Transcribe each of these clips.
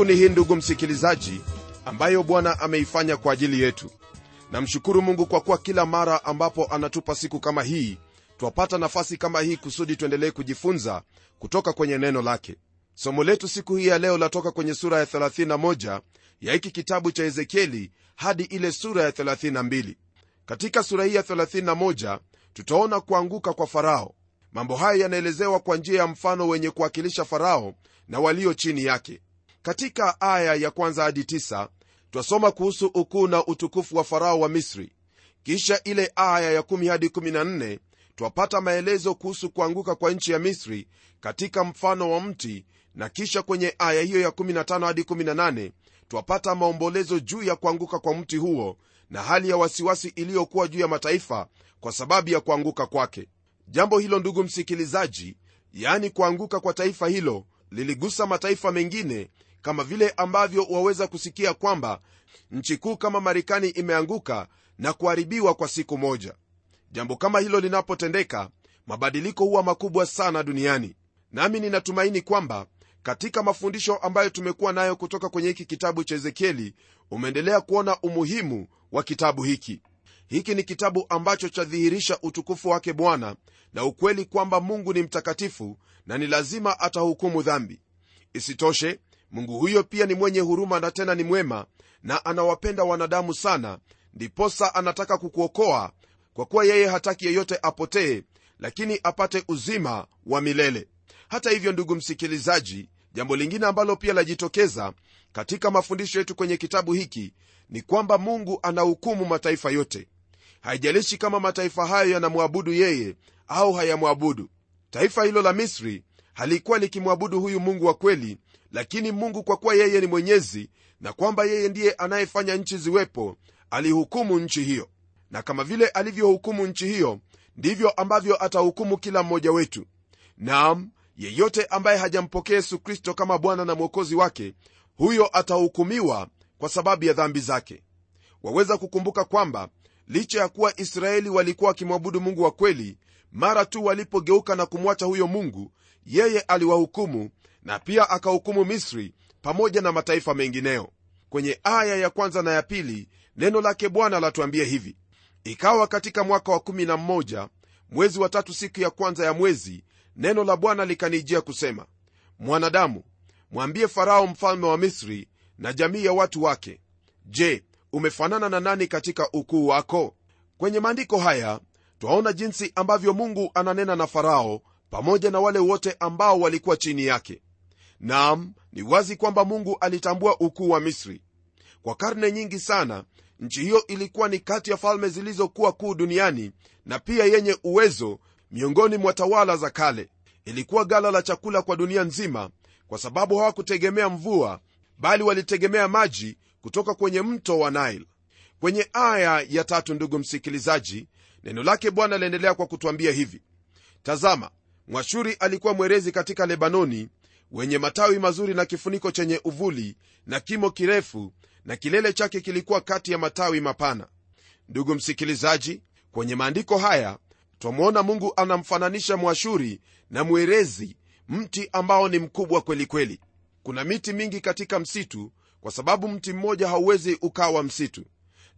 siku ni hii ndugu msikilizaji ambayo bwana ameifanya kwa ajili yetu. Namshukuru mungu kwa kuwa kila mara ambapo anatupa siku kama hii twapata nafasi kama hii kusudi tuendelee kujifunza kutoka kwenye neno lake. Somo letu siku hii ya leo latoka kwenye sura ya 31 ya hiki kitabu cha ezekieli hadi ile sura ya 32 katika sura hii ya 31 tutaona kuanguka kwa farao. Mambo haya yanaelezewa kwa njia ya mfano wenye kuwakilisha farao na walio chini yake katika aya ya kwanza hadi tisa, twasoma kuhusu ukuu na utukufu wa farao wa misri. Kisha ile aya ya kumi hadi 14 twapata maelezo kuhusu kuanguka kwa nchi ya misri katika mfano wa mti na kisha kwenye aya hiyo ya 15 hadi 18 twapata maombolezo juu ya kuanguka kwa mti huo na hali ya wasiwasi iliyokuwa juu ya mataifa kwa sababu ya kuanguka kwake. Jambo hilo ndugu msikilizaji yaani kuanguka kwa taifa hilo liligusa mataifa mengine kama vile ambavyo waweza kusikia kwamba nchi kuu kama marekani imeanguka na kuharibiwa kwa siku moja. Jambo kama hilo linapotendeka mabadiliko huwa makubwa sana duniani. Nami ninatumaini kwamba katika mafundisho ambayo tumekuwa nayo kutoka kwenye hiki kitabu cha ezekieli umeendelea kuona umuhimu wa kitabu hiki. Hiki ni kitabu ambacho chadhihirisha utukufu wake bwana na ukweli kwamba mungu ni mtakatifu na ni lazima atahukumu dhambi. Isitoshe mungu huyo pia ni mwenye huruma na tena ni mwema na anawapenda wanadamu sana ndiposa anataka kukuokoa kwa kuwa yeye hataki yeyote apotee lakini apate uzima wa milele. Hata hivyo ndugu msikilizaji jambo lingine ambalo pia lajitokeza katika mafundisho yetu kwenye kitabu hiki ni kwamba mungu anahukumu mataifa yote. Haijalishi kama mataifa hayo yanamwabudu yeye au hayamwabudu. Taifa hilo la misri halikuwa likimwabudu huyu mungu wa kweli lakini mungu kwa kuwa yeye ni mwenyezi na kwamba yeye ndiye anayefanya nchi ziwepo alihukumu nchi hiyo. Na kama vile alivyohukumu nchi hiyo ndivyo ambavyo atahukumu kila mmoja wetu. Naam yeyote ambaye hajampokea yesu kristo kama bwana na mwokozi wake huyo atahukumiwa kwa sababu ya dhambi zake. Waweza kukumbuka kwamba licha ya kuwa israeli walikuwa wakimwabudu mungu wa kweli mara tu walipogeuka na kumwacha huyo mungu yeye aliwahukumu na pia akahukumu misri pamoja na mataifa mengineo. Kwenye aya ya kwanza na ya pili neno lake bwana latuambia hivi. Ikawa katika mwaka wa 11 mwezi wa tatu siku ya kwanza ya mwezi neno la bwana likanijia kusema mwanadamu mwambie farao mfalme wa misri na jamii ya watu wake je umefanana na nani katika ukuu wako? Kwenye maandiko haya twaona jinsi ambavyo mungu ananena na farao pamoja na wale wote ambao walikuwa chini yake. Nam ni wazi kwamba mungu alitambua ukuu wa misri. Kwa karne nyingi sana nchi hiyo ilikuwa ni kati ya falme zilizokuwa kuu duniani na pia yenye uwezo miongoni mwa tawala za kale. Ilikuwa gala la chakula kwa dunia nzima kwa sababu hawakutegemea mvua bali walitegemea maji kutoka kwenye mto wa nile. Kwenye aya ya tatu ndugu msikilizaji neno lake bwana laendelea kwa kutwambia hivi. Tazama mwashuri alikuwa mwerezi katika lebanoni wenye matawi mazuri na kifuniko chenye uvuli na kimo kirefu na kilele chake kilikuwa kati ya matawi mapana. Ndugu msikilizaji kwenye maandiko haya twamwona mungu anamfananisha mwashuri na mwerezi mti ambao ni mkubwa kwelikweli kweli. kuna miti mingi katika msitu kwa sababu mti mmoja hauwezi ukawa msitu.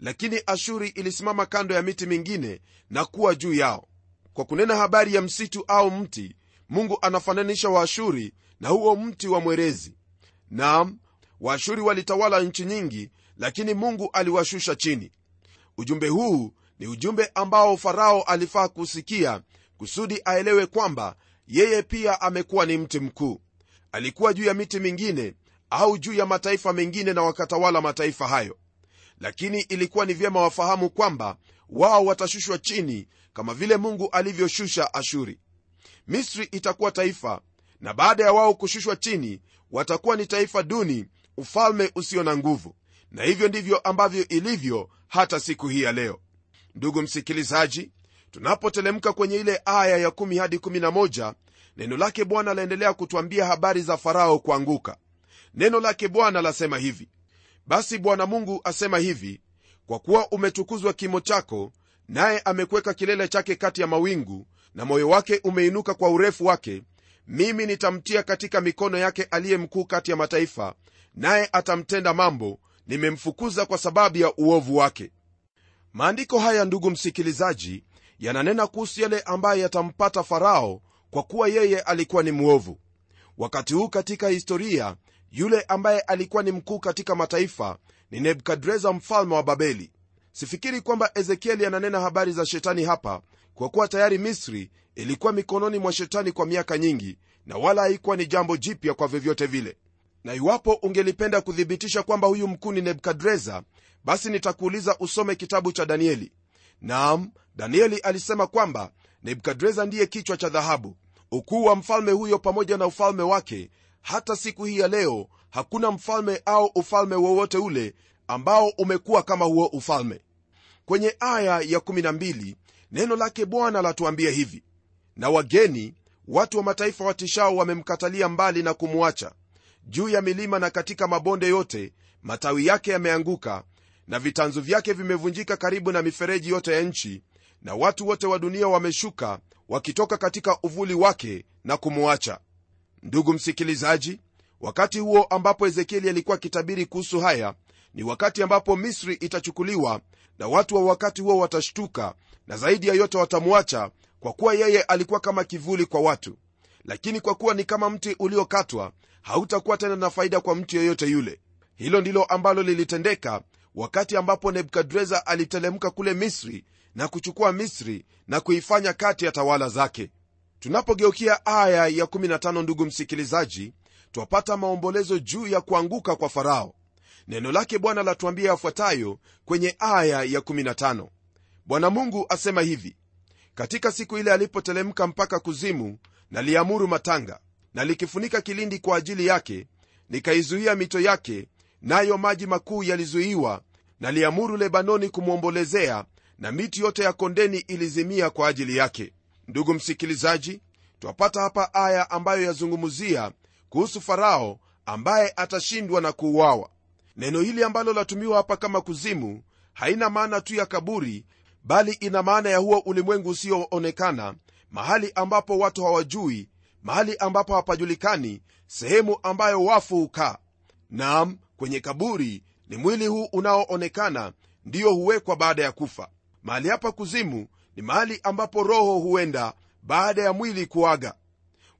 Lakini ashuri ilisimama kando ya miti mingine na kuwa juu yao kwa kunena habari ya msitu au mti mungu anafananisha waashuri na huo mti wa mwerezi. Naam waashuri walitawala nchi nyingi lakini mungu aliwashusha chini. Ujumbe huu ni ujumbe ambao farao alifaa kusikia kusudi aelewe kwamba yeye pia amekuwa ni mti mkuu. Alikuwa juu ya miti mingine au juu ya mataifa mengine na wakatawala mataifa hayo. Lakini ilikuwa ni vyema wafahamu kwamba wao watashushwa chini kama vile mungu alivyoshusha ashuri. Misri itakuwa taifa na baada ya wao kushushwa chini watakuwa ni taifa duni ufalme usio na nguvu. Na hivyo ndivyo ambavyo ilivyo hata siku hii ya leo. Ndugu msikilizaji tunapotelemka kwenye ile aya ya 1 hadi 11 neno lake bwana laendelea kutwambia habari za farao kuanguka. Neno lake bwana lasema hivi. Basi bwana mungu asema hivi kwa kuwa umetukuzwa kimo chako naye amekuweka kilele chake kati ya mawingu na moyo wake umeinuka kwa urefu wake. Mimi nitamtia katika mikono yake aliye mkuu kati ya mataifa naye atamtenda mambo. Nimemfukuza kwa sababu ya uovu wake. Maandiko haya ndugu msikilizaji yananena kuhusu yale ambaye yatampata farao kwa kuwa yeye alikuwa ni mwovu. Wakati huu katika historia yule ambaye alikuwa ni mkuu katika mataifa ni nebukadreza mfalme wa babeli sifikiri kwamba ezekieli ananena habari za shetani hapa kwa kuwa tayari misri ilikuwa mikononi mwa shetani kwa miaka nyingi na wala haikuwa ni jambo jipya kwa vyovyote vile. Na iwapo ungelipenda kuthibitisha kwamba huyu mkuu ni nebukadreza basi nitakuuliza usome kitabu cha danieli. Naam danieli alisema kwamba nebukadreza ndiye kichwa cha dhahabu. Ukuu wa mfalme huyo pamoja na ufalme wake hata siku hii ya leo hakuna mfalme au ufalme wowote ule ambao umekuwa kama huo ufalme. Kwenye aya ya 12 neno lake bwana latuambia hivi na wageni watu wa mataifa watishao wamemkatalia mbali na kumwacha juu ya milima na katika mabonde yote matawi yake yameanguka na vitanzu vyake vimevunjika karibu na mifereji yote ya nchi na watu wote wa dunia wameshuka wakitoka katika uvuli wake na kumwacha. Ndugu msikilizaji wakati huo ambapo ezekieli alikuwa akitabiri kuhusu haya ni wakati ambapo misri itachukuliwa na watu wa wakati huo watashtuka na zaidi ya yote watamwacha kwa kuwa yeye alikuwa kama kivuli kwa watu. Lakini kwa kuwa ni kama mti uliokatwa hautakuwa tena na faida kwa mtu yeyote yule. Hilo ndilo ambalo lilitendeka wakati ambapo nebukadreza alitelemka kule misri na kuchukua misri na kuifanya kati ya tawala zake. Tunapogeukia aya ya 15 ndugu msikilizaji twapata maombolezo juu ya kuanguka kwa farao neno lake bwana latuambia yafuatayo kwenye aya ya 15 bwana mungu asema hivi katika siku ile alipotelemka mpaka kuzimu naliamuru matanga na likifunika kilindi kwa ajili yake nikaizuia mito yake nayo maji makuu yalizuiwa naliamuru lebanoni kumwombolezea na miti yote ya kondeni ilizimia kwa ajili yake. Ndugu msikilizaji twapata hapa aya ambayo yazungumzia kuhusu farao ambaye atashindwa na kuuawa neno hili ambalo latumiwa hapa kama kuzimu haina maana tu ya kaburi bali ina maana ya huo ulimwengu usioonekana mahali ambapo watu hawajui mahali ambapo hapajulikani sehemu ambayo wafu hukaa. Nam kwenye kaburi ni mwili huu unaoonekana ndiyo huwekwa baada ya kufa. Mahali hapa kuzimu ni mahali ambapo roho huenda baada ya mwili kuaga.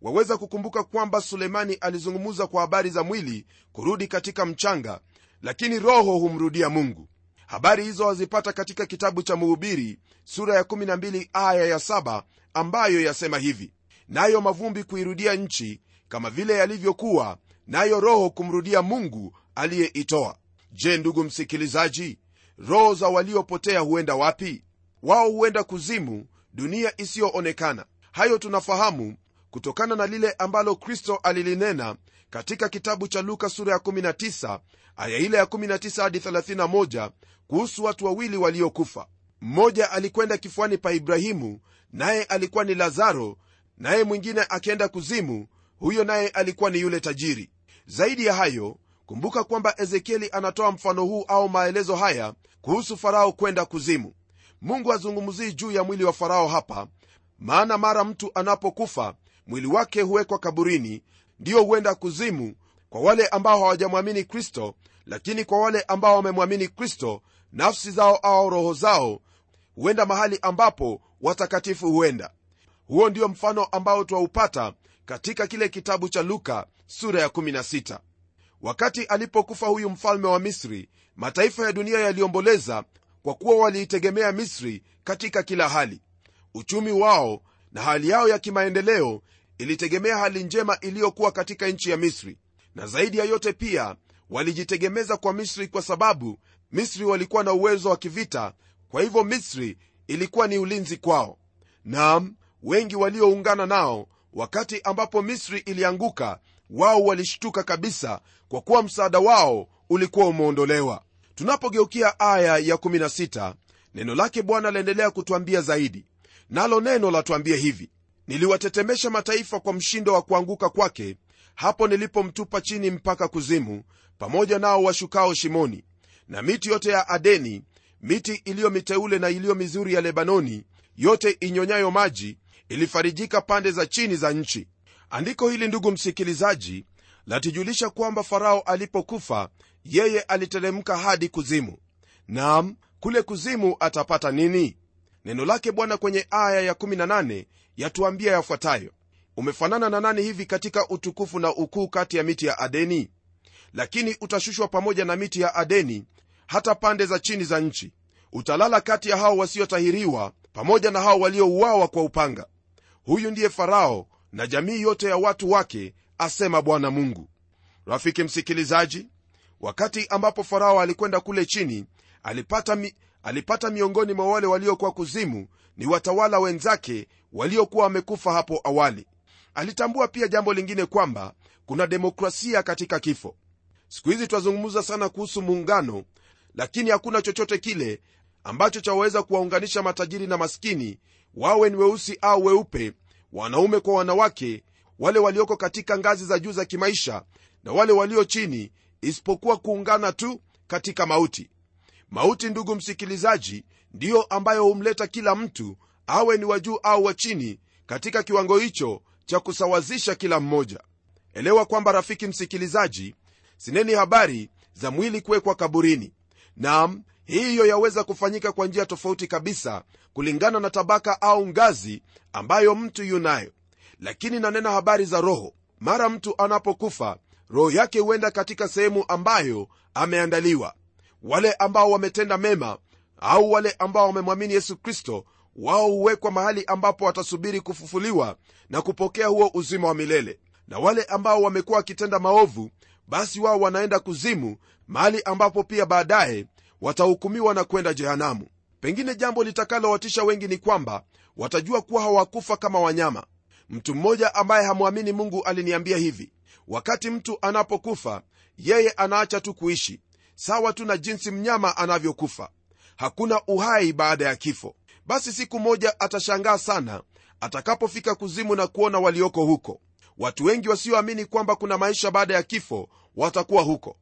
Waweza kukumbuka kwamba sulemani alizungumza kwa habari za mwili kurudi katika mchanga lakini roho humrudia mungu. Habari hizo wazipata katika kitabu cha muhubiri sura ya 12 aya ya 7 ambayo yasema hivi. Nayo mavumbi kuirudia nchi kama vile yalivyokuwa nayo roho kumrudia mungu aliyeitoa. Je ndugu msikilizaji roho za waliopotea huenda wapi? Wao huenda kuzimu dunia isiyoonekana. Hayo tunafahamu kutokana na lile ambalo kristo alilinena katika kitabu cha luka sura ya 19 aya ile ya 19 hadi 31 kuhusu watu wawili waliokufa. Mmoja alikwenda kifuani pa ibrahimu naye alikuwa ni lazaro naye mwingine akienda kuzimu huyo naye alikuwa ni yule tajiri. Zaidi ya hayo kumbuka kwamba ezekieli anatoa mfano huu au maelezo haya kuhusu farao kwenda kuzimu. Mungu azungumzii juu ya mwili wa farao hapa maana mara mtu anapokufa mwili wake huwekwa kaburini ndiyo huenda kuzimu kwa wale ambao hawajamwamini kristo lakini kwa wale ambao wamemwamini kristo nafsi zao au roho zao huenda mahali ambapo watakatifu huenda. Huo ndio mfano ambao twaupata katika kile kitabu cha luka sura ya 16 wakati alipokufa huyu mfalme wa misri mataifa ya dunia yaliomboleza kwa kuwa waliitegemea misri katika kila hali. Uchumi wao na hali yao ya kimaendeleo ilitegemea hali njema iliyokuwa katika nchi ya misri. Na zaidi ya yote pia walijitegemeza kwa misri kwa sababu misri walikuwa na uwezo wa kivita kwa hivyo misri ilikuwa ni ulinzi kwao. Nam wengi walioungana nao wakati ambapo misri ilianguka wao walishtuka kabisa kwa kuwa msaada wao ulikuwa umeondolewa. Tunapogeukia aya ya 16 neno lake bwana laendelea kutwambia zaidi nalo neno latuambia hivi niliwatetemesha mataifa kwa mshindo wa kuanguka kwake hapo nilipomtupa chini mpaka kuzimu pamoja nao washukao shimoni na miti yote ya adeni miti iliyo miteule na iliyo mizuri ya lebanoni yote inyonyayo maji ilifarijika pande za chini za nchi. Andiko hili ndugu msikilizaji latujulisha kwamba farao alipokufa yeye aliteremka hadi kuzimu. Nam kule kuzimu atapata nini neno lake bwana kwenye aya ya18 yatuambia yafuatayo. Umefanana na nani hivi katika utukufu na ukuu kati ya miti ya adeni? Lakini utashushwa pamoja na miti ya adeni hata pande za chini za nchi. Utalala kati ya hao wasiotahiriwa pamoja na hao waliouawa kwa upanga. Huyu ndiye farao na jamii yote ya watu wake asema bwana mungu. Rafiki msikilizaji wakati ambapo farao alikwenda kule chini alipata, mi, alipata miongoni mwa wale waliokuwa kuzimu ni watawala wenzake waliokuwa wamekufa hapo awali. Alitambua pia jambo lingine kwamba kuna demokrasia katika kifo. Siku hizi twazungumza sana kuhusu muungano lakini hakuna chochote kile ambacho chaweza kuwaunganisha matajiri na maskini wawe ni weusi au weupe wanaume kwa wanawake wale walioko katika ngazi za juu za kimaisha na wale walio chini isipokuwa kuungana tu katika mauti mauti ndugu msikilizaji ndiyo ambayo humleta kila mtu awe ni wa juu au wa chini katika kiwango hicho cha kusawazisha kila mmoja. Elewa kwamba rafiki msikilizaji sineni habari za mwili kuwekwa kaburini. Nam hiyo yaweza kufanyika kwa njia tofauti kabisa kulingana na tabaka au ngazi ambayo mtu yunayo. Lakini nanena habari za roho. Mara mtu anapokufa roho yake huenda katika sehemu ambayo ameandaliwa wale ambao wametenda mema au wale ambao wamemwamini yesu kristo wao huwekwa mahali ambapo watasubiri kufufuliwa na kupokea huo uzima wa milele. Na wale ambao wamekuwa wakitenda maovu basi wao wanaenda kuzimu mahali ambapo pia baadaye watahukumiwa na kwenda jehanamu. Pengine jambo litakalowatisha wengi ni kwamba watajua kuwa hawakufa kama wanyama. Mtu mmoja ambaye hamwamini mungu aliniambia hivi wakati mtu anapokufa yeye anaacha tu kuishi sawa tu na jinsi mnyama anavyokufa. Hakuna uhai baada ya kifo. Basi siku moja atashangaa sana atakapofika kuzimu na kuona walioko huko. Watu wengi wasioamini kwamba kuna maisha baada ya kifo watakuwa huko.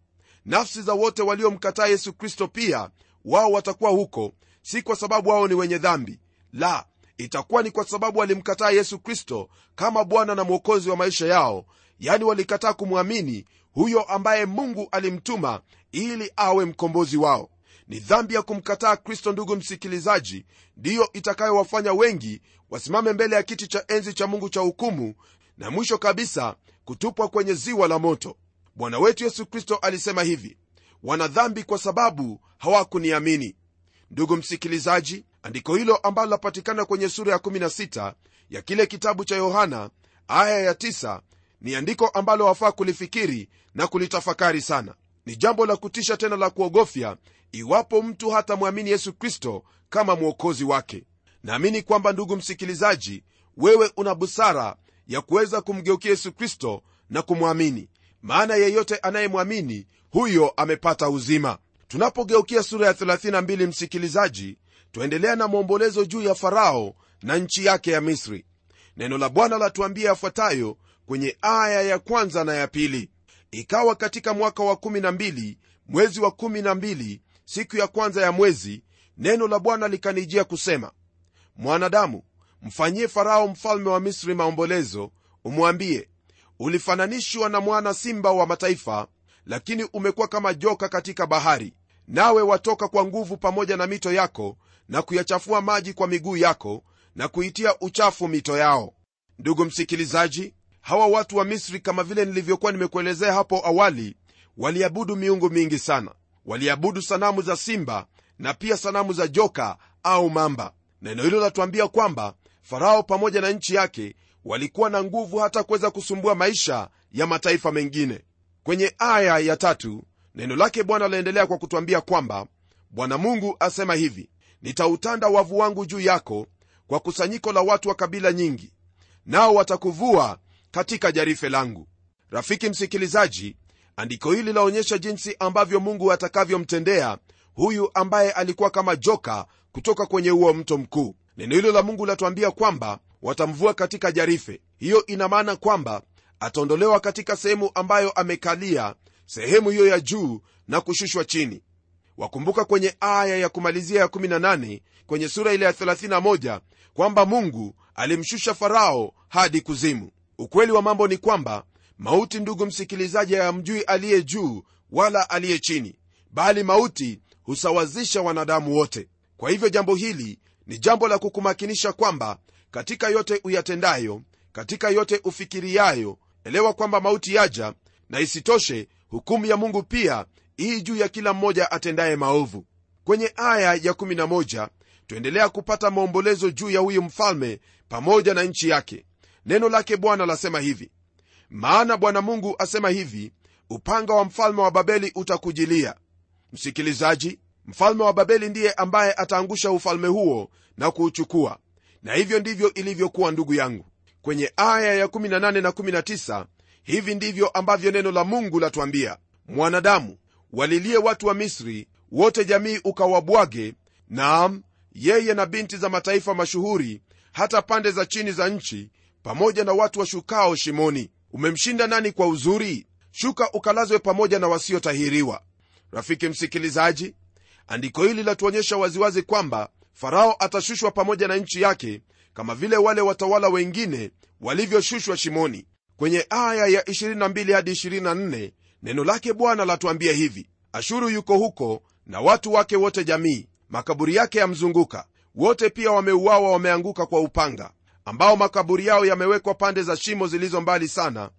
Nafsi za wote waliomkataa yesu kristo pia wao watakuwa huko si kwa sababu wao ni wenye dhambi. La itakuwa ni kwa sababu walimkataa yesu kristo kama bwana na mwokozi wa maisha yao yani walikataa kumwamini huyo ambaye mungu alimtuma ili awe mkombozi wao. Ni dhambi ya kumkataa kristo ndugu msikilizaji ndiyo itakayowafanya wengi wasimame mbele ya kiti cha enzi cha mungu cha hukumu na mwisho kabisa kutupwa kwenye ziwa la moto. Bwana wetu yesu kristo alisema hivi wana dhambi kwa sababu hawakuniamini. Ndugu msikilizaji andiko hilo ambalo lapatikana kwenye sura ya 16 ya kile kitabu cha yohana aya ya 9 ni andiko ambalo wafaa kulifikiri na kulitafakari sana. Ni jambo la kutisha tena la kuogofya iwapo mtu hatamwamini yesu kristo kama mwokozi wake. Naamini kwamba ndugu msikilizaji wewe una busara ya kuweza kumgeukia yesu kristo na kumwamini. Maana yeyote anayemwamini huyo amepata uzima. Tunapogeukia sura ya 32 msikilizaji twaendelea na mwombolezo juu ya farao na nchi yake ya misri. Neno la bwana latuambia yafuatayo kwenye aya ya kwanza na ya pili. Ikawa katika mwaka wa 12 mwezi wa 12 siku ya kwanza ya mwezi neno la bwana likanijia kusema mwanadamu mfanyie farao mfalme wa misri maombolezo umwambie ulifananishwa na mwana simba wa mataifa lakini umekuwa kama joka katika bahari. Nawe watoka kwa nguvu pamoja na mito yako na kuyachafua maji kwa miguu yako na kuitia uchafu mito yao ndugu msikilizaji hawa watu wa misri kama vile nilivyokuwa nimekuelezea hapo awali waliabudu miungu mingi sana. Waliabudu sanamu za simba na pia sanamu za joka au mamba. Neno hilo latuambia kwamba farao pamoja na nchi yake walikuwa na nguvu hata kuweza kusumbua maisha ya mataifa mengine. Kwenye aya ya tatu neno lake bwana laendelea kwa kutwambia kwamba bwana mungu asema hivi nitautanda wavu wangu juu yako kwa kusanyiko la watu wa kabila nyingi nao watakuvua katika jarife langu. Rafiki msikilizaji andiko hili laonyesha jinsi ambavyo mungu atakavyomtendea huyu ambaye alikuwa kama joka kutoka kwenye huo mto mkuu. Neno hilo la mungu latuambia kwamba watamvua katika jarife. Hiyo ina maana kwamba ataondolewa katika sehemu ambayo amekalia sehemu hiyo ya juu na kushushwa chini. Wakumbuka kwenye aya ya kumalizia ya 18 kwenye sura ile ya 31 kwamba mungu alimshusha farao hadi kuzimu ukweli wa mambo ni kwamba mauti ndugu msikilizaji hayamjui aliye juu wala aliye chini bali mauti husawazisha wanadamu wote. Kwa hivyo jambo hili ni jambo la kukumakinisha kwamba katika yote uyatendayo katika yote ufikiriayo elewa kwamba mauti yaja na isitoshe hukumu ya mungu pia hii juu ya kila mmoja atendaye maovu. Kwenye aya ya 11 tuendelea kupata maombolezo juu ya huyu mfalme pamoja na nchi yake neno lake bwana lasema hivi. Maana bwana mungu asema hivi upanga wa mfalme wa babeli utakujilia. Msikilizaji mfalme wa babeli ndiye ambaye ataangusha ufalme huo na kuuchukua. Na hivyo ndivyo ilivyokuwa ndugu yangu. Kwenye aya ya 18 na 19 hivi ndivyo ambavyo neno la mungu latwambia mwanadamu walilie watu wa misri wote jamii ukawabwage naam yeye na binti za mataifa mashuhuri hata pande za chini za nchi pamoja na watu washukao shimoni. Umemshinda nani kwa uzuri? Shuka ukalazwe pamoja na wasiotahiriwa. Rafiki msikilizaji andiko hili latuonyesha waziwazi kwamba farao atashushwa pamoja na nchi yake kama vile wale watawala wengine walivyoshushwa shimoni. Kwenye aya ya 22 hadi 24 neno lake bwana latuambia hivi. Ashuru yuko huko na watu wake wote jamii. Makaburi yake yamzunguka. Wote pia wameuawa wameanguka kwa upanga ambao makaburi yao yamewekwa pande za shimo zilizo mbali sana.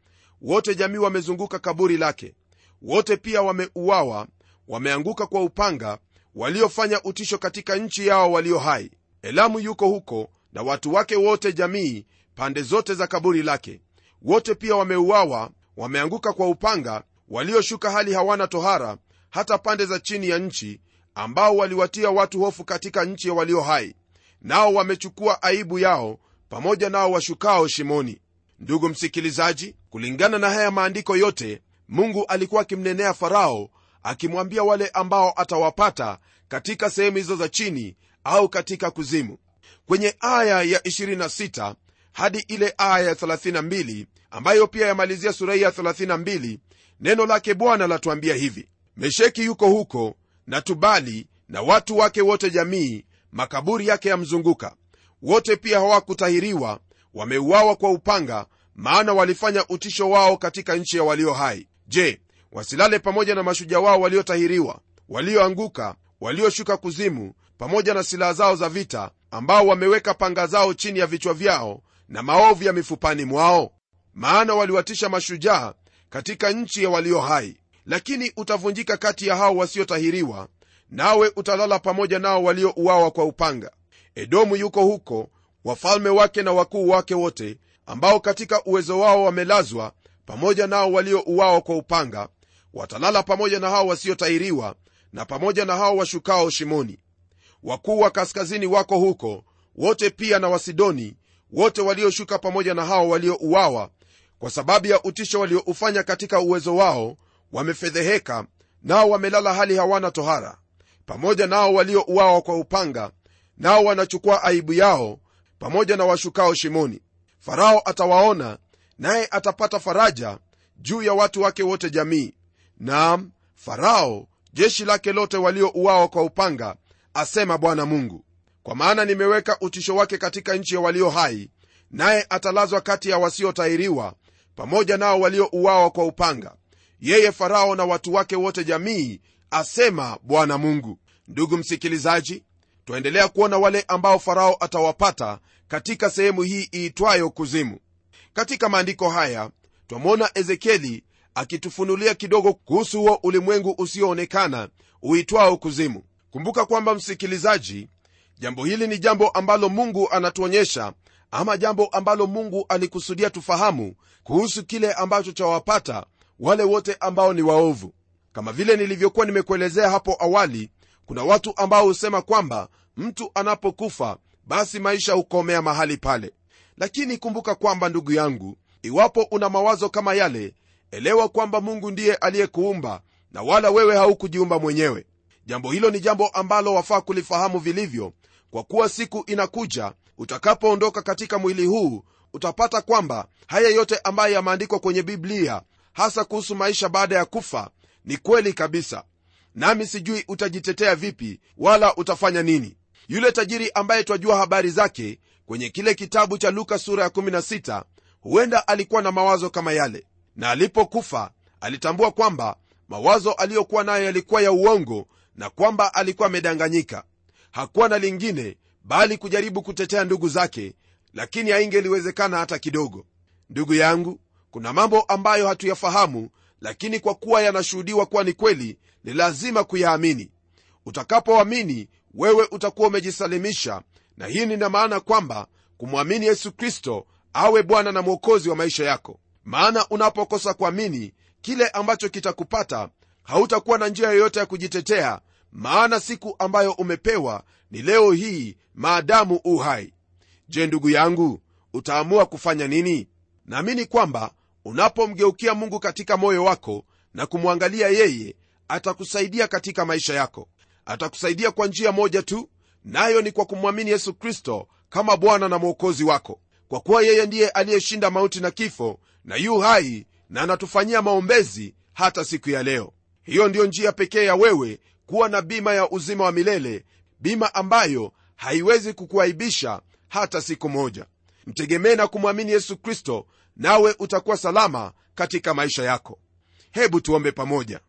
Wote jamii wamezunguka kaburi lake. Wote pia wameuawa wameanguka kwa upanga waliofanya utisho katika nchi yao walio hai. Elamu yuko huko na watu wake wote jamii pande zote za kaburi lake. Wote pia wameuawa wameanguka kwa upanga walioshuka hali hawana tohara hata pande za chini ya nchi ambao waliwatia watu hofu katika nchi ya walio hai. Nao wamechukua aibu yao pamoja nao washukao shimoni. Ndugu msikilizaji kulingana na haya maandiko yote mungu alikuwa akimnenea farao akimwambia wale ambao atawapata katika sehemu hizo za chini au katika kuzimu. Kwenye aya ya 26 hadi ile aya ya 32 ambayo pia yamalizia sura hii ya 32 neno lake bwana latuambia hivi. Mesheki yuko huko na tubali na watu wake wote jamii makaburi yake yamzunguka wote pia hawakutahiriwa wameuawa kwa upanga maana walifanya utisho wao katika nchi ya walio hai. Je wasilale pamoja na mashujaa wao waliotahiriwa walioanguka walioshuka kuzimu pamoja na silaha zao za vita ambao wameweka panga zao chini ya vichwa vyao na maovu ya mifupani mwao? Maana waliwatisha mashujaa katika nchi ya walio hai. Lakini utavunjika kati ya hao wasiotahiriwa nawe utalala pamoja nao waliouawa kwa upanga edomu yuko huko wafalme wake na wakuu wake wote ambao katika uwezo wao wamelazwa pamoja nao waliouawa kwa upanga watalala pamoja na hao wasiotahiriwa na pamoja na hao washukao shimoni. Wakuu wa kaskazini wako huko wote pia na wasidoni wote walioshuka pamoja na hao waliouawa kwa sababu ya utisho walioufanya katika uwezo wao wamefedheheka nao wamelala hali hawana tohara. Pamoja nao waliouawa kwa upanga nao wanachukua aibu yao pamoja na washukao shimoni. Farao atawaona naye atapata faraja juu ya watu wake wote jamii. Naam farao jeshi lake lote waliouawa kwa upanga asema bwana mungu. Kwa maana nimeweka utisho wake katika nchi ya walio hai naye atalazwa kati ya wasiotahiriwa pamoja nao waliouawa kwa upanga. Yeye farao na watu wake wote jamii asema bwana mungu. Ndugu msikilizaji twaendelea kuona wale ambao farao atawapata katika sehemu hii iitwayo kuzimu. Katika maandiko haya twamwona ezekieli akitufunulia kidogo kuhusu huo ulimwengu usioonekana uitwao kuzimu. Kumbuka kwamba msikilizaji jambo hili ni jambo ambalo mungu anatuonyesha ama jambo ambalo mungu alikusudia tufahamu kuhusu kile ambacho chawapata wale wote ambao ni waovu. Kama vile nilivyokuwa nimekuelezea hapo awali kuna watu ambao husema kwamba mtu anapokufa basi maisha hukomea mahali pale. Lakini kumbuka kwamba ndugu yangu iwapo una mawazo kama yale elewa kwamba mungu ndiye aliyekuumba na wala wewe haukujiumba mwenyewe. Jambo hilo ni jambo ambalo wafaa kulifahamu vilivyo kwa kuwa siku inakuja utakapoondoka katika mwili huu utapata kwamba haya yote ambayo yameandikwa kwenye biblia hasa kuhusu maisha baada ya kufa ni kweli kabisa nami sijui utajitetea vipi wala utafanya nini. Yule tajiri ambaye twajua habari zake kwenye kile kitabu cha luka sura ya 16 huenda alikuwa na mawazo kama yale. Na alipokufa alitambua kwamba mawazo aliyokuwa nayo yalikuwa ya uongo na kwamba alikuwa amedanganyika. Hakuwa na lingine bali kujaribu kutetea ndugu zake lakini haingeliwezekana hata kidogo. Ndugu yangu kuna mambo ambayo hatuyafahamu lakini kwa kuwa yanashuhudiwa kuwa ni kweli ni lazima kuyaamini. Utakapoamini wewe utakuwa umejisalimisha na hii nina maana kwamba kumwamini yesu kristo awe bwana na mwokozi wa maisha yako. Maana unapokosa kuamini kile ambacho kitakupata hautakuwa na njia yoyote ya kujitetea maana siku ambayo umepewa ni leo hii maadamu u hai. Je ndugu yangu utaamua kufanya nini? Naamini kwamba unapomgeukia mungu katika moyo wako na kumwangalia yeye atakusaidia katika maisha yako. Atakusaidia kwa njia moja tu nayo ni kwa kumwamini yesu kristo kama bwana na mwokozi wako. Kwa kuwa yeye ndiye aliyeshinda mauti na kifo na yu hai na anatufanyia maombezi hata siku ya leo. Hiyo ndiyo njia pekee ya wewe kuwa na bima ya uzima wa milele bima ambayo haiwezi kukuaibisha hata siku moja. Mtegemee na kumwamini yesu kristo nawe utakuwa salama katika maisha yako. Hebu tuombe pamoja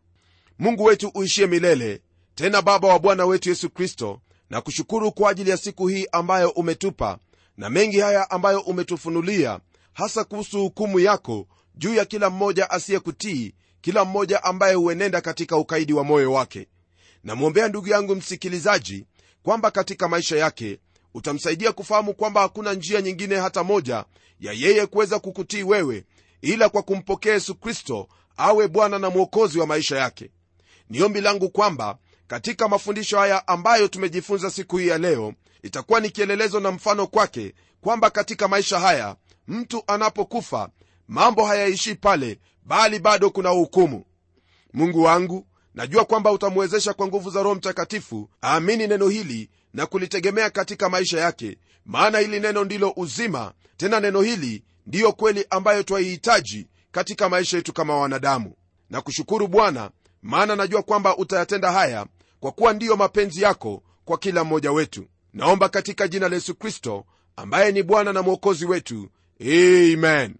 mungu wetu uishie milele tena baba wa bwana wetu yesu kristo na kushukuru kwa ajili ya siku hii ambayo umetupa na mengi haya ambayo umetufunulia hasa kuhusu hukumu yako juu ya kila mmoja asiyekutii kila mmoja ambaye huenenda katika ukaidi wa moyo wake. Namwombea ndugu yangu msikilizaji kwamba katika maisha yake utamsaidia kufahamu kwamba hakuna njia nyingine hata moja ya yeye kuweza kukutii wewe ila kwa kumpokea yesu kristo awe bwana na mwokozi wa maisha yake ni ombi langu kwamba katika mafundisho haya ambayo tumejifunza siku hii ya leo itakuwa ni kielelezo na mfano kwake kwamba katika maisha haya mtu anapokufa mambo hayaishii pale bali bado kuna hukumu. Mungu wangu najua kwamba utamwezesha kwa nguvu za roho mtakatifu aamini neno hili na kulitegemea katika maisha yake maana hili neno ndilo uzima tena neno hili ndiyo kweli ambayo twaihitaji katika maisha yetu kama wanadamu. Na kushukuru bwana maana najua kwamba utayatenda haya kwa kuwa ndiyo mapenzi yako kwa kila mmoja wetu. Naomba katika jina la yesu kristo ambaye ni bwana na mwokozi wetu. Amen.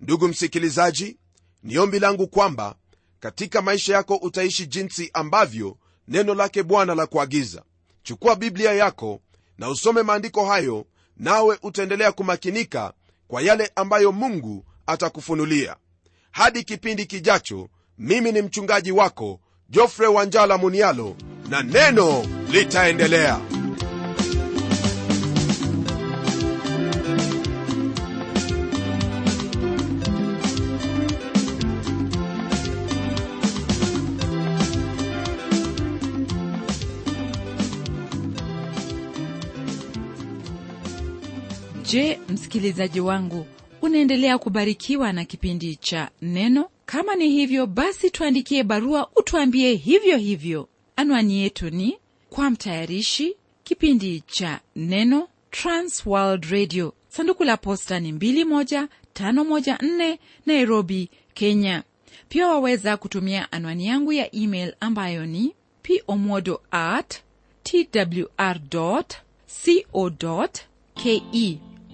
Ndugu msikilizaji ni ombi langu kwamba katika maisha yako utaishi jinsi ambavyo neno lake bwana la kuagiza. Chukua biblia yako na usome maandiko hayo nawe utaendelea kumakinika kwa yale ambayo mungu atakufunulia. Hadi kipindi kijacho mimi ni mchungaji wako jofre wanjala munialo na neno litaendelea. Je msikilizaji wangu unaendelea kubarikiwa na kipindi cha neno kama ni hivyo basi tuandikie barua utuambie hivyo hivyo. Anwani yetu ni kwa mtayarishi kipindi cha neno transworld radio. Sanduku la posta ni 21514 nairobi kenya. Pia waweza kutumia anwani yangu ya email ambayo ni pomodo at twr co ke